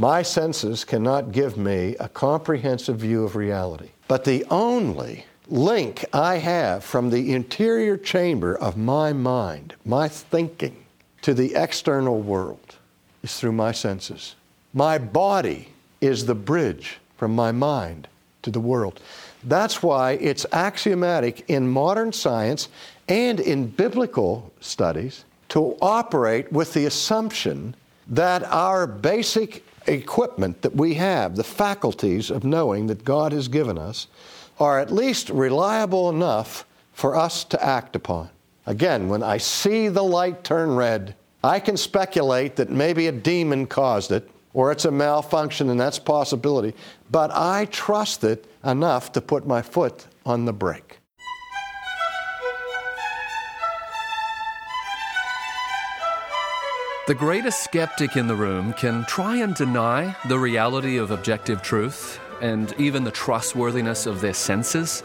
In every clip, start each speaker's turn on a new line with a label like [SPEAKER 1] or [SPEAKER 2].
[SPEAKER 1] My senses cannot give me a comprehensive view of reality. But the only link I have from the interior chamber of my mind, my thinking, to the external world is through my senses. My body is the bridge from my mind to the world. That's why it's axiomatic in modern science and in biblical studies to operate with the assumption that our basic equipment that we have, the faculties of knowing that God has given us, are at least reliable enough for us to act upon. Again, when I see the light turn red, I can speculate that maybe a demon caused it or it's a malfunction and that's possibility, but I trust it enough to put my foot on the brake.
[SPEAKER 2] The greatest skeptic in the room can try and deny the reality of objective truth and even the trustworthiness of their senses.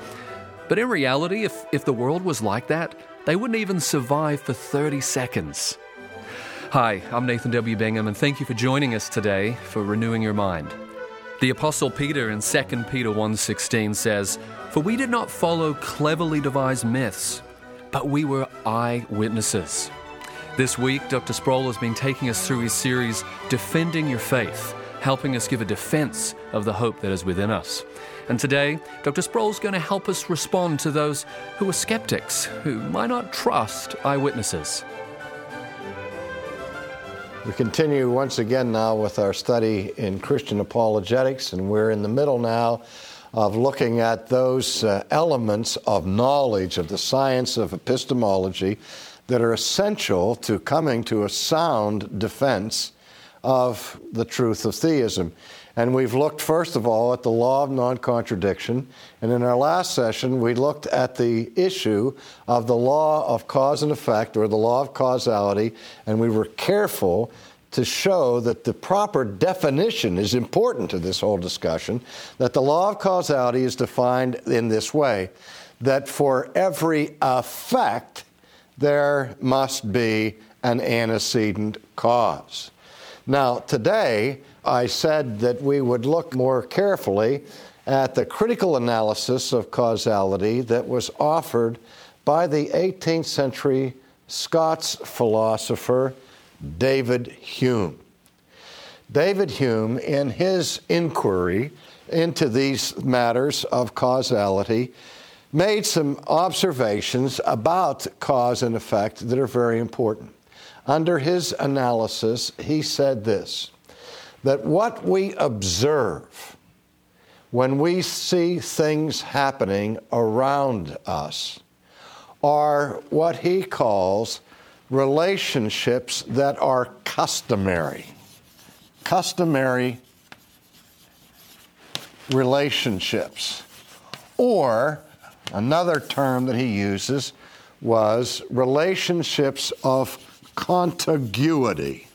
[SPEAKER 2] But in reality, if, if the world was like that, they wouldn't even survive for 30 seconds. Hi, I'm Nathan W. Bingham, and thank you for joining us today for Renewing Your Mind. The Apostle Peter in 2 Peter 1.16 says, For we did not follow cleverly devised myths, but we were eyewitnesses. This week, Dr. Sproul has been taking us through his series, Defending Your Faith, helping us give a defense of the hope that is within us. And today, Dr. Sproul is going to help us respond to those who are skeptics, who might not trust eyewitnesses.
[SPEAKER 1] We continue once again now with our study in Christian apologetics, and we're in the middle now of looking at those uh, elements of knowledge of the science of epistemology that are essential to coming to a sound defense of the truth of theism. And we've looked, first of all, at the law of non contradiction. And in our last session, we looked at the issue of the law of cause and effect, or the law of causality. And we were careful to show that the proper definition is important to this whole discussion, that the law of causality is defined in this way that for every effect, there must be an antecedent cause. Now, today, I said that we would look more carefully at the critical analysis of causality that was offered by the 18th century Scots philosopher David Hume. David Hume, in his inquiry into these matters of causality, made some observations about cause and effect that are very important. Under his analysis, he said this that what we observe when we see things happening around us are what he calls relationships that are customary. Customary relationships. Or Another term that he uses was relationships of contiguity.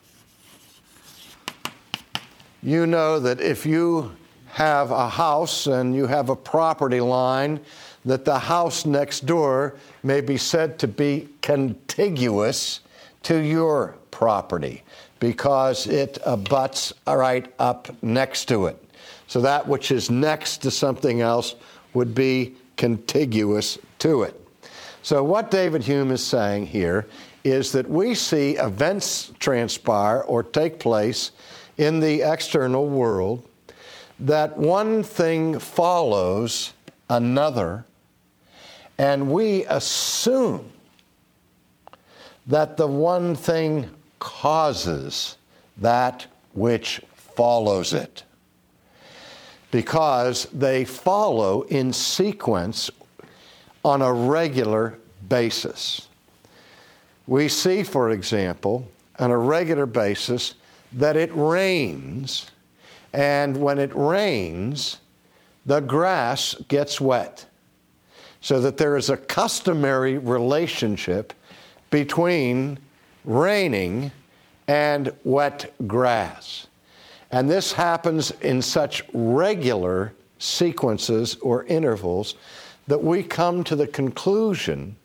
[SPEAKER 1] You know that if you have a house and you have a property line, that the house next door may be said to be contiguous to your property because it abuts right up next to it. So that which is next to something else would be contiguous to it. So, what David Hume is saying here is that we see events transpire or take place in the external world, that one thing follows another, and we assume that the one thing causes that which follows it because they follow in sequence on a regular basis. We see, for example, on a regular basis that it rains, and when it rains, the grass gets wet. So that there is a customary relationship between raining and wet grass. And this happens in such regular sequences or intervals that we come to the conclusion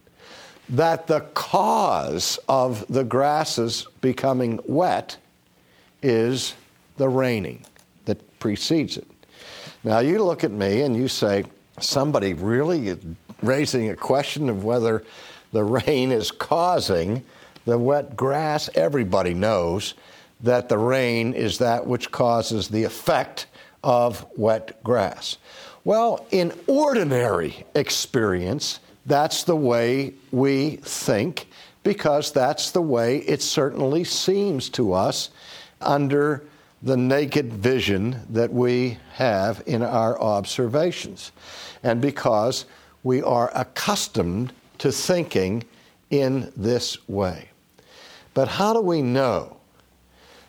[SPEAKER 1] that the cause of the grasses becoming wet is the raining that precedes it. Now, you look at me and you say, somebody really raising a question of whether the rain is causing the wet grass. Everybody knows that the rain is that which causes the effect of wet grass. Well, in ordinary experience, that's the way we think because that's the way it certainly seems to us under the naked vision that we have in our observations. And because we are accustomed to thinking in this way. But how do we know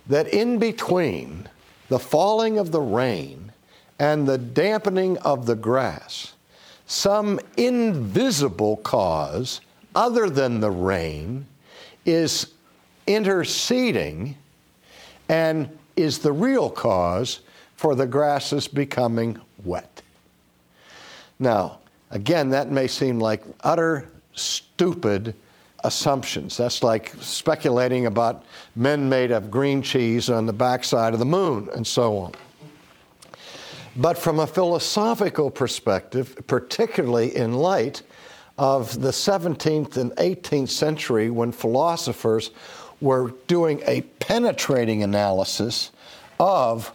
[SPEAKER 1] that in between the falling of the rain and the dampening of the grass, some invisible cause other than the rain is interceding and is the real cause for the grasses becoming wet. Now, again, that may seem like utter stupid assumptions. That's like speculating about men made of green cheese on the backside of the moon and so on. But from a philosophical perspective, particularly in light of the 17th and 18th century when philosophers were doing a penetrating analysis of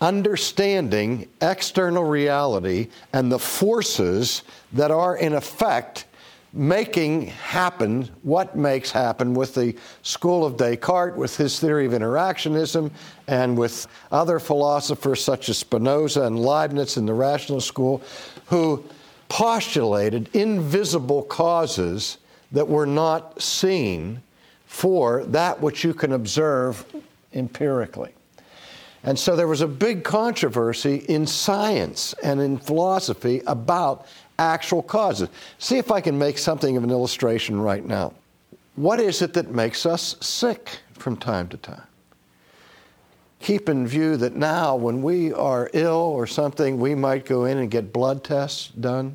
[SPEAKER 1] understanding external reality and the forces that are in effect making happen what makes happen with the school of Descartes, with his theory of interactionism, and with other philosophers such as Spinoza and Leibniz in the rational school, who postulated invisible causes that were not seen for that which you can observe empirically. And so there was a big controversy in science and in philosophy about actual causes. See if I can make something of an illustration right now. What is it that makes us sick from time to time? Keep in view that now, when we are ill or something, we might go in and get blood tests done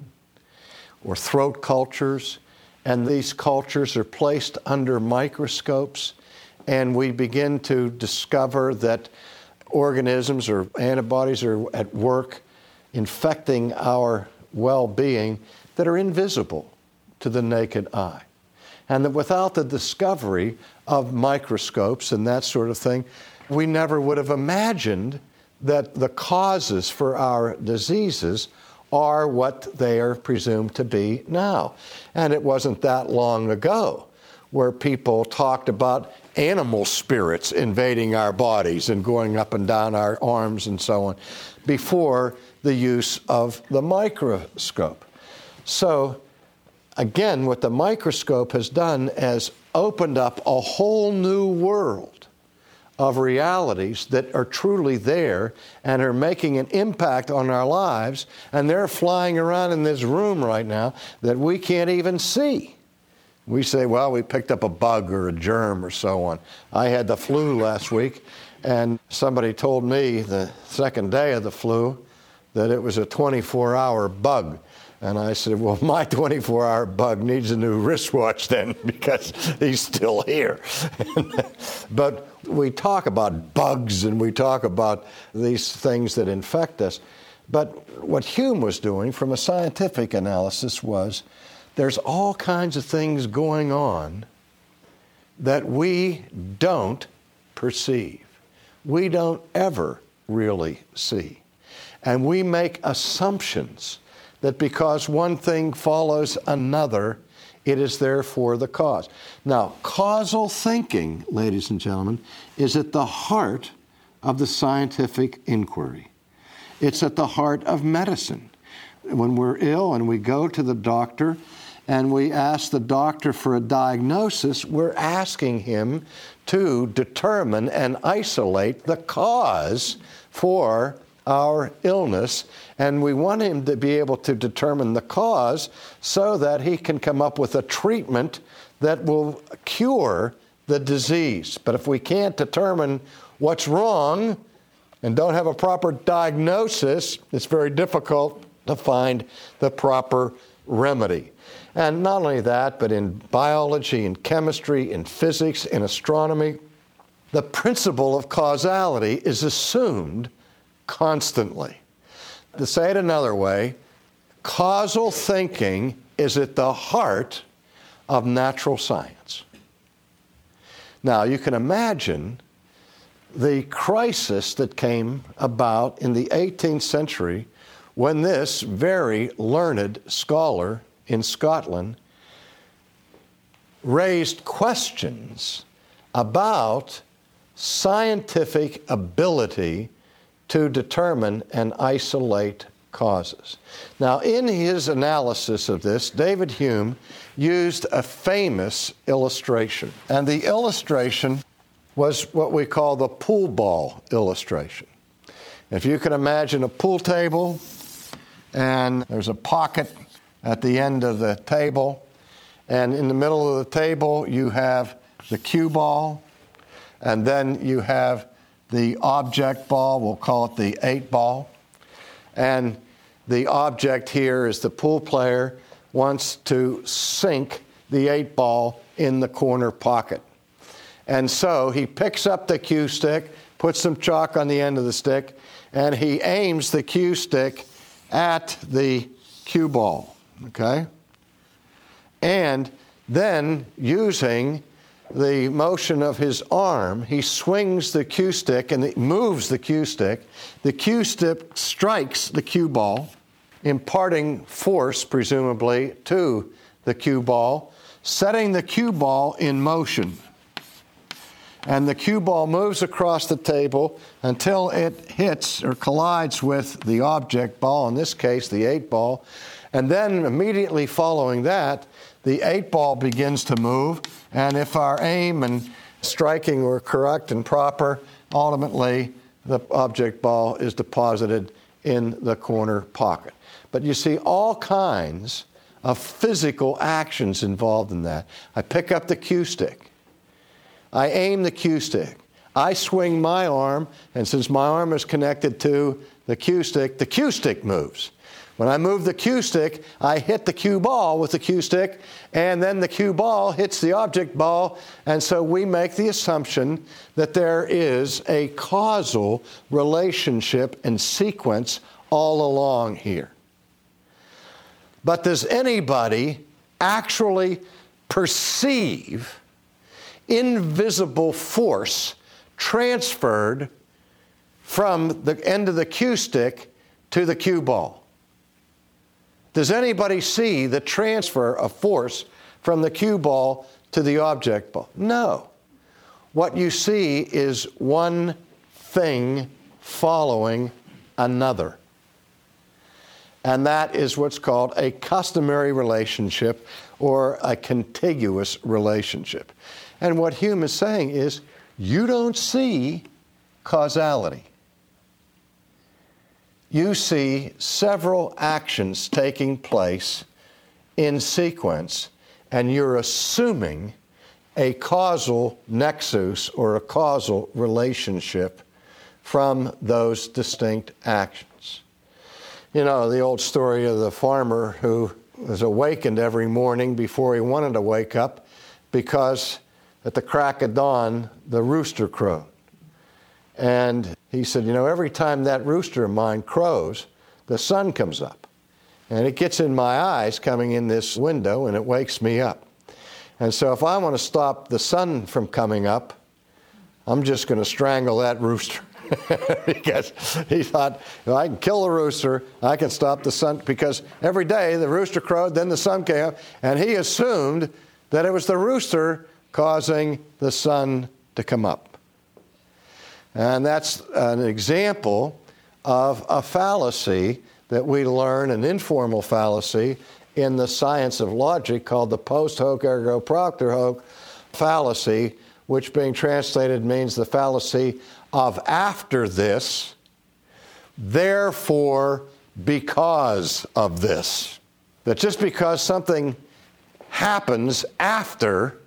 [SPEAKER 1] or throat cultures, and these cultures are placed under microscopes, and we begin to discover that organisms or antibodies are at work infecting our well being that are invisible to the naked eye. And that without the discovery of microscopes and that sort of thing, we never would have imagined that the causes for our diseases are what they are presumed to be now. And it wasn't that long ago where people talked about animal spirits invading our bodies and going up and down our arms and so on before the use of the microscope. So, again, what the microscope has done is opened up a whole new world of realities that are truly there and are making an impact on our lives, and they're flying around in this room right now that we can't even see. We say, well, we picked up a bug or a germ or so on. I had the flu last week, and somebody told me the second day of the flu that it was a 24 hour bug. And I said, Well, my 24 hour bug needs a new wristwatch then because he's still here. but we talk about bugs and we talk about these things that infect us. But what Hume was doing from a scientific analysis was there's all kinds of things going on that we don't perceive. We don't ever really see. And we make assumptions that because one thing follows another, it is therefore the cause. Now, causal thinking, ladies and gentlemen, is at the heart of the scientific inquiry. It's at the heart of medicine. When we're ill and we go to the doctor, and we ask the doctor for a diagnosis, we're asking him to determine and isolate the cause for our illness. And we want him to be able to determine the cause so that he can come up with a treatment that will cure the disease. But if we can't determine what's wrong and don't have a proper diagnosis, it's very difficult to find the proper remedy. And not only that, but in biology, in chemistry, in physics, in astronomy, the principle of causality is assumed constantly. To say it another way, causal thinking is at the heart of natural science. Now, you can imagine the crisis that came about in the 18th century when this very learned scholar in Scotland raised questions about scientific ability to determine and isolate causes. Now, in his analysis of this, David Hume used a famous illustration. And the illustration was what we call the pool ball illustration. If you can imagine a pool table, and there's a pocket at the end of the table, and in the middle of the table, you have the cue ball, and then you have the object ball, we'll call it the eight ball. And the object here is the pool player wants to sink the eight ball in the corner pocket. And so he picks up the cue stick, puts some chalk on the end of the stick, and he aims the cue stick at the cue ball. Okay? And then using the motion of his arm, he swings the cue stick and it moves the cue stick. The cue stick strikes the cue ball, imparting force, presumably, to the cue ball, setting the cue ball in motion. And the cue ball moves across the table until it hits or collides with the object ball, in this case, the eight ball. And then immediately following that, the eight ball begins to move, and if our aim and striking were correct and proper, ultimately the object ball is deposited in the corner pocket. But you see all kinds of physical actions involved in that. I pick up the cue stick, I aim the cue stick, I swing my arm, and since my arm is connected to the cue stick, the cue stick moves. When I move the cue stick, I hit the cue ball with the cue stick, and then the cue ball hits the object ball. And so we make the assumption that there is a causal relationship and sequence all along here. But does anybody actually perceive invisible force transferred from the end of the cue stick to the cue ball? Does anybody see the transfer of force from the cue ball to the object ball? No. What you see is one thing following another. And that is what's called a customary relationship or a contiguous relationship. And what Hume is saying is you don't see causality you see several actions taking place in sequence, and you're assuming a causal nexus or a causal relationship from those distinct actions. You know, the old story of the farmer who was awakened every morning before he wanted to wake up because at the crack of dawn the rooster crowed. And he said, You know, every time that rooster of mine crows, the sun comes up. And it gets in my eyes coming in this window and it wakes me up. And so if I want to stop the sun from coming up, I'm just going to strangle that rooster. because he thought, if I can kill the rooster, I can stop the sun. Because every day the rooster crowed, then the sun came up, and he assumed that it was the rooster causing the sun to come up. And that's an example of a fallacy that we learn, an informal fallacy, in the science of logic called the post hoc ergo propter hoc fallacy, which being translated means the fallacy of after this, therefore, because of this. That just because something happens after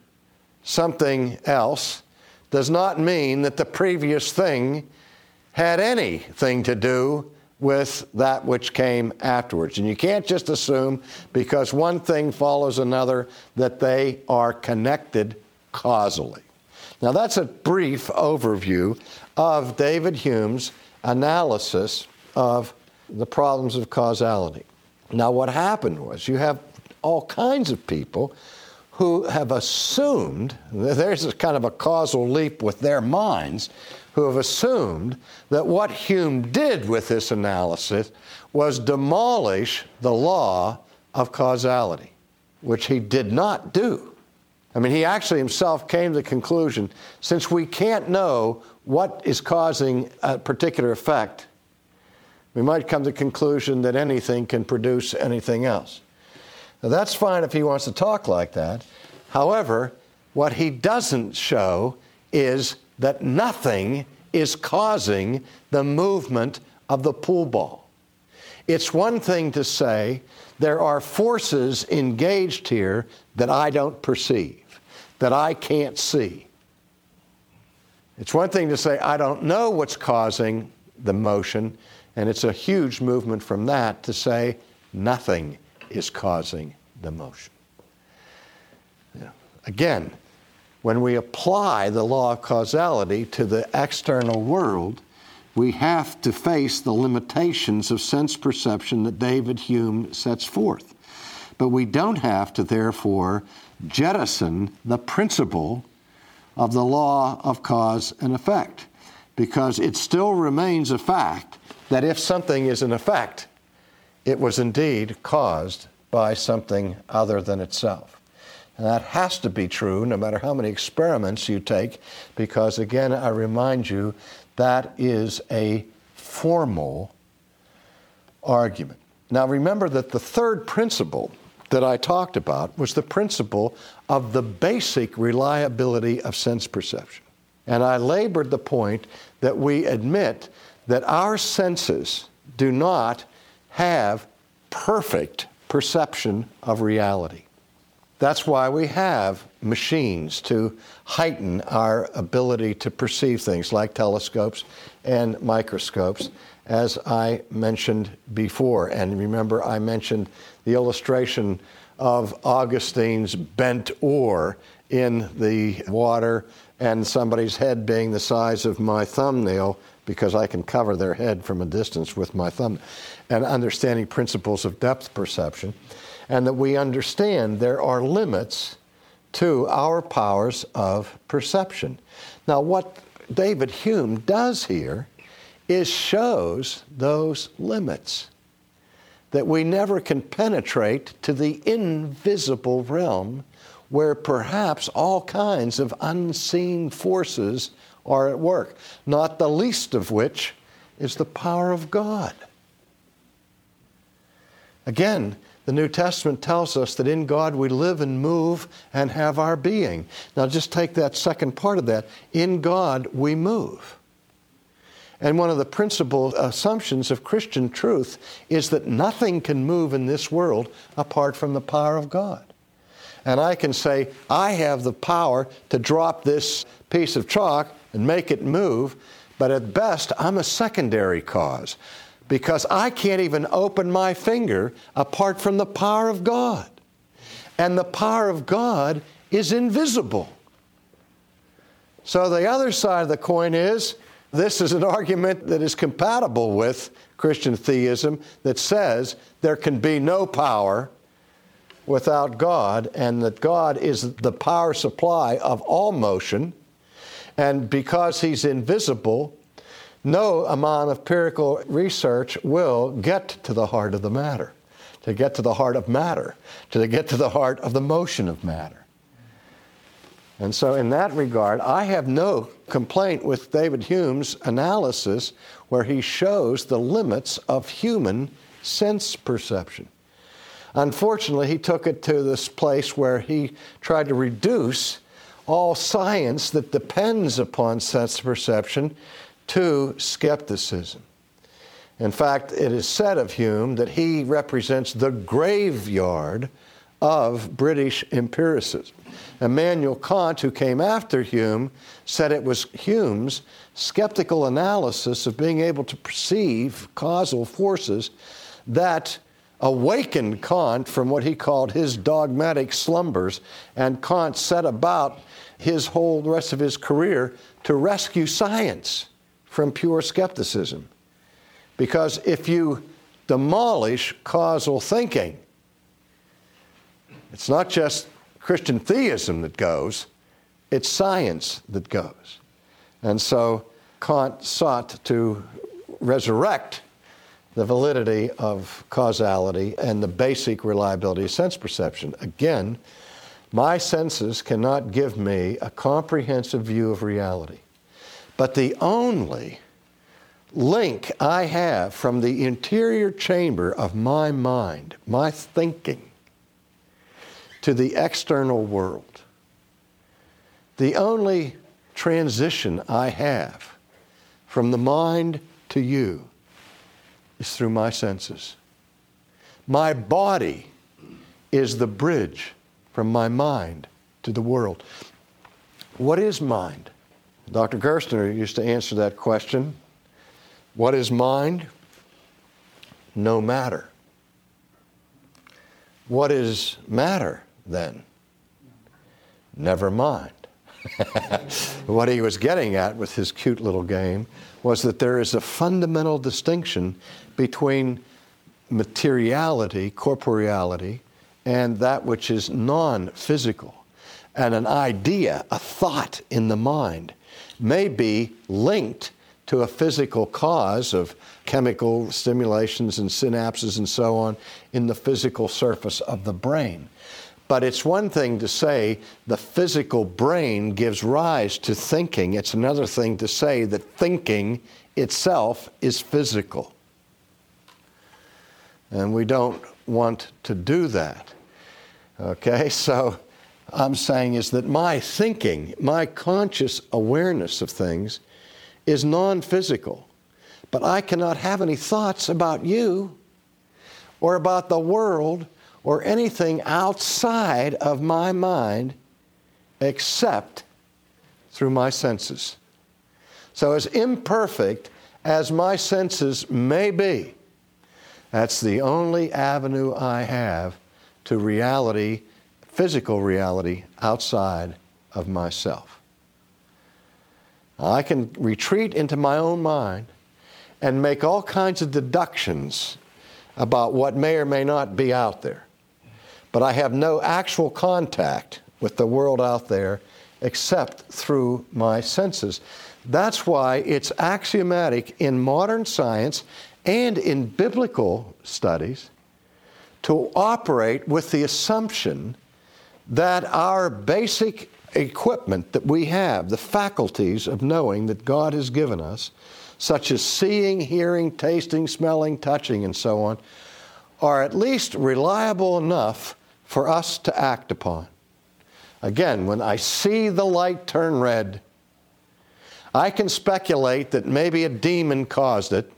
[SPEAKER 1] something else does not mean that the previous thing had anything to do with that which came afterwards. And you can't just assume because one thing follows another that they are connected causally. Now, that's a brief overview of David Hume's analysis of the problems of causality. Now, what happened was you have all kinds of people who have assumed, there's a kind of a causal leap with their minds, who have assumed that what Hume did with this analysis was demolish the law of causality, which he did not do. I mean, he actually himself came to the conclusion since we can't know what is causing a particular effect, we might come to the conclusion that anything can produce anything else. Now, that's fine if he wants to talk like that. However, what he doesn't show is that nothing is causing the movement of the pool ball. It's one thing to say there are forces engaged here that I don't perceive, that I can't see. It's one thing to say I don't know what's causing the motion, and it's a huge movement from that to say nothing is causing the motion. Yeah. Again, when we apply the law of causality to the external world, we have to face the limitations of sense perception that David Hume sets forth. But we don't have to, therefore, jettison the principle of the law of cause and effect, because it still remains a fact that if something is an effect, it was indeed caused by something other than itself. And that has to be true no matter how many experiments you take, because again, I remind you, that is a formal argument. Now, remember that the third principle that I talked about was the principle of the basic reliability of sense perception. And I labored the point that we admit that our senses do not have perfect perception of reality. That's why we have machines to heighten our ability to perceive things like telescopes and microscopes, as I mentioned before. And remember, I mentioned the illustration of Augustine's bent oar in the water and somebody's head being the size of my thumbnail because I can cover their head from a distance with my thumb, and understanding principles of depth perception, and that we understand there are limits to our powers of perception. Now, what David Hume does here is shows those limits that we never can penetrate to the invisible realm where perhaps all kinds of unseen forces are at work, not the least of which is the power of God. Again, the New Testament tells us that in God we live and move and have our being. Now, just take that second part of that. In God we move. And one of the principal assumptions of Christian truth is that nothing can move in this world apart from the power of God. And I can say, I have the power to drop this piece of chalk and make it move, but at best, I'm a secondary cause because I can't even open my finger apart from the power of God. And the power of God is invisible. So the other side of the coin is this is an argument that is compatible with Christian theism that says there can be no power without God and that God is the power supply of all motion. And because He's invisible, no amount of empirical research will get to the heart of the matter, to get to the heart of matter, to get to the heart of the motion of matter. And so, in that regard, I have no complaint with David Hume's analysis where he shows the limits of human sense perception. Unfortunately, he took it to this place where he tried to reduce all science that depends upon sense perception to skepticism. In fact, it is said of Hume that he represents the graveyard of British empiricism. Immanuel Kant, who came after Hume, said it was Hume's skeptical analysis of being able to perceive causal forces that awakened Kant from what he called his dogmatic slumbers, and Kant set about his whole rest of his career to rescue science from pure skepticism. Because if you demolish causal thinking, it's not just Christian theism that goes, it's science that goes. And so Kant sought to resurrect the validity of causality and the basic reliability of sense perception. Again, my senses cannot give me a comprehensive view of reality. But the only link I have from the interior chamber of my mind, my thinking, to the external world, the only transition I have from the mind to you is through my senses. My body is the bridge from my mind to the world. What is mind? Dr. Gerstner used to answer that question. What is mind? No matter. What is matter then? Never mind. what he was getting at with his cute little game was that there is a fundamental distinction between materiality, corporeality, and that which is non physical. And an idea, a thought in the mind, may be linked to a physical cause of chemical stimulations and synapses and so on in the physical surface of the brain. But it's one thing to say the physical brain gives rise to thinking. It's another thing to say that thinking itself is physical. And we don't want to do that. Okay, so I'm saying is that my thinking, my conscious awareness of things is non physical. But I cannot have any thoughts about you or about the world or anything outside of my mind except through my senses. So, as imperfect as my senses may be, that's the only avenue I have to reality, physical reality, outside of myself. I can retreat into my own mind and make all kinds of deductions about what may or may not be out there but I have no actual contact with the world out there except through my senses. That's why it's axiomatic in modern science and in biblical studies to operate with the assumption that our basic equipment that we have, the faculties of knowing that God has given us, such as seeing, hearing, tasting, smelling, touching, and so on, are at least reliable enough for us to act upon. Again, when I see the light turn red, I can speculate that maybe a demon caused it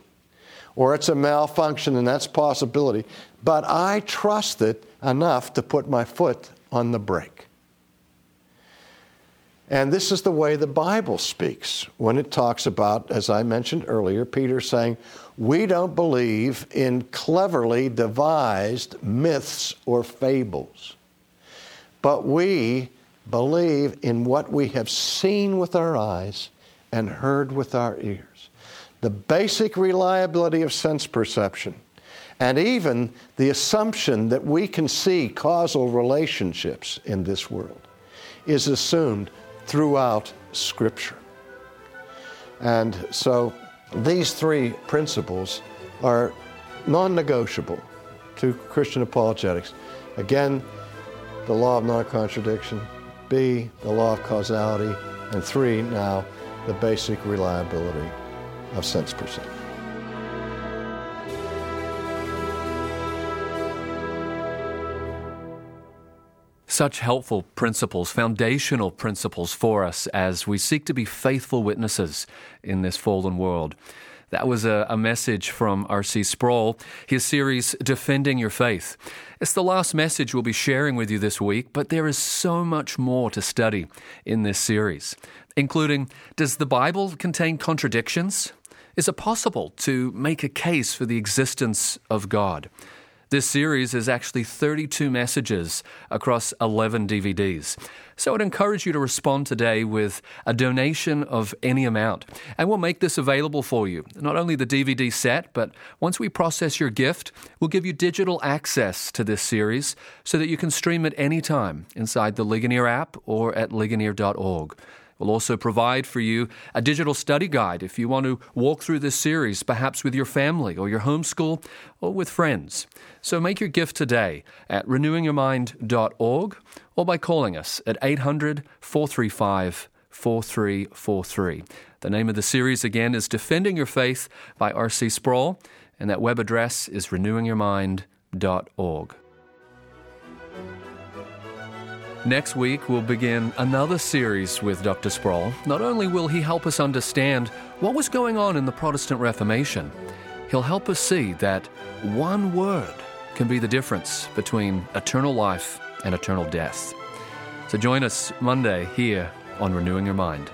[SPEAKER 1] or it's a malfunction and that's possibility, but I trust it enough to put my foot on the brake. And this is the way the Bible speaks when it talks about, as I mentioned earlier, Peter saying, We don't believe in cleverly devised myths or fables, but we believe in what we have seen with our eyes and heard with our ears. The basic reliability of sense perception, and even the assumption that we can see causal relationships in this world, is assumed throughout Scripture. And so these three principles are non negotiable to Christian apologetics. Again, the law of non contradiction, B, the law of causality, and three, now, the basic reliability of sense perception.
[SPEAKER 2] Such helpful principles, foundational principles for us as we seek to be faithful witnesses in this fallen world. That was a, a, message from R.C. Sproul, his series, Defending Your Faith. It's the last message we'll be sharing with you this week, but there is so much more to study in this series, including Does the Bible contain contradictions? Is it possible to make a case for the existence of God? This series is actually 32 messages across 11 DVDs. So I'd encourage you to respond today with a donation of any amount. And we'll make this available for you. Not only the DVD set, but once we process your gift, we'll give you digital access to this series so that you can stream it anytime inside the Ligonier app or at ligonier.org. We'll also provide for you a digital study guide if you want to walk through this series, perhaps with your family or your homeschool or with friends. So make your gift today at renewingyourmind.org or by calling us at 800 435 4343. The name of the series again is Defending Your Faith by R.C. Sproul, and that web address is renewingyourmind.org. Next week, we'll begin another series with Dr. Sproul. Not only will he help us understand what was going on in the Protestant Reformation, he'll help us see that one word can be the difference between eternal life and eternal death. So join us Monday here on Renewing Your Mind.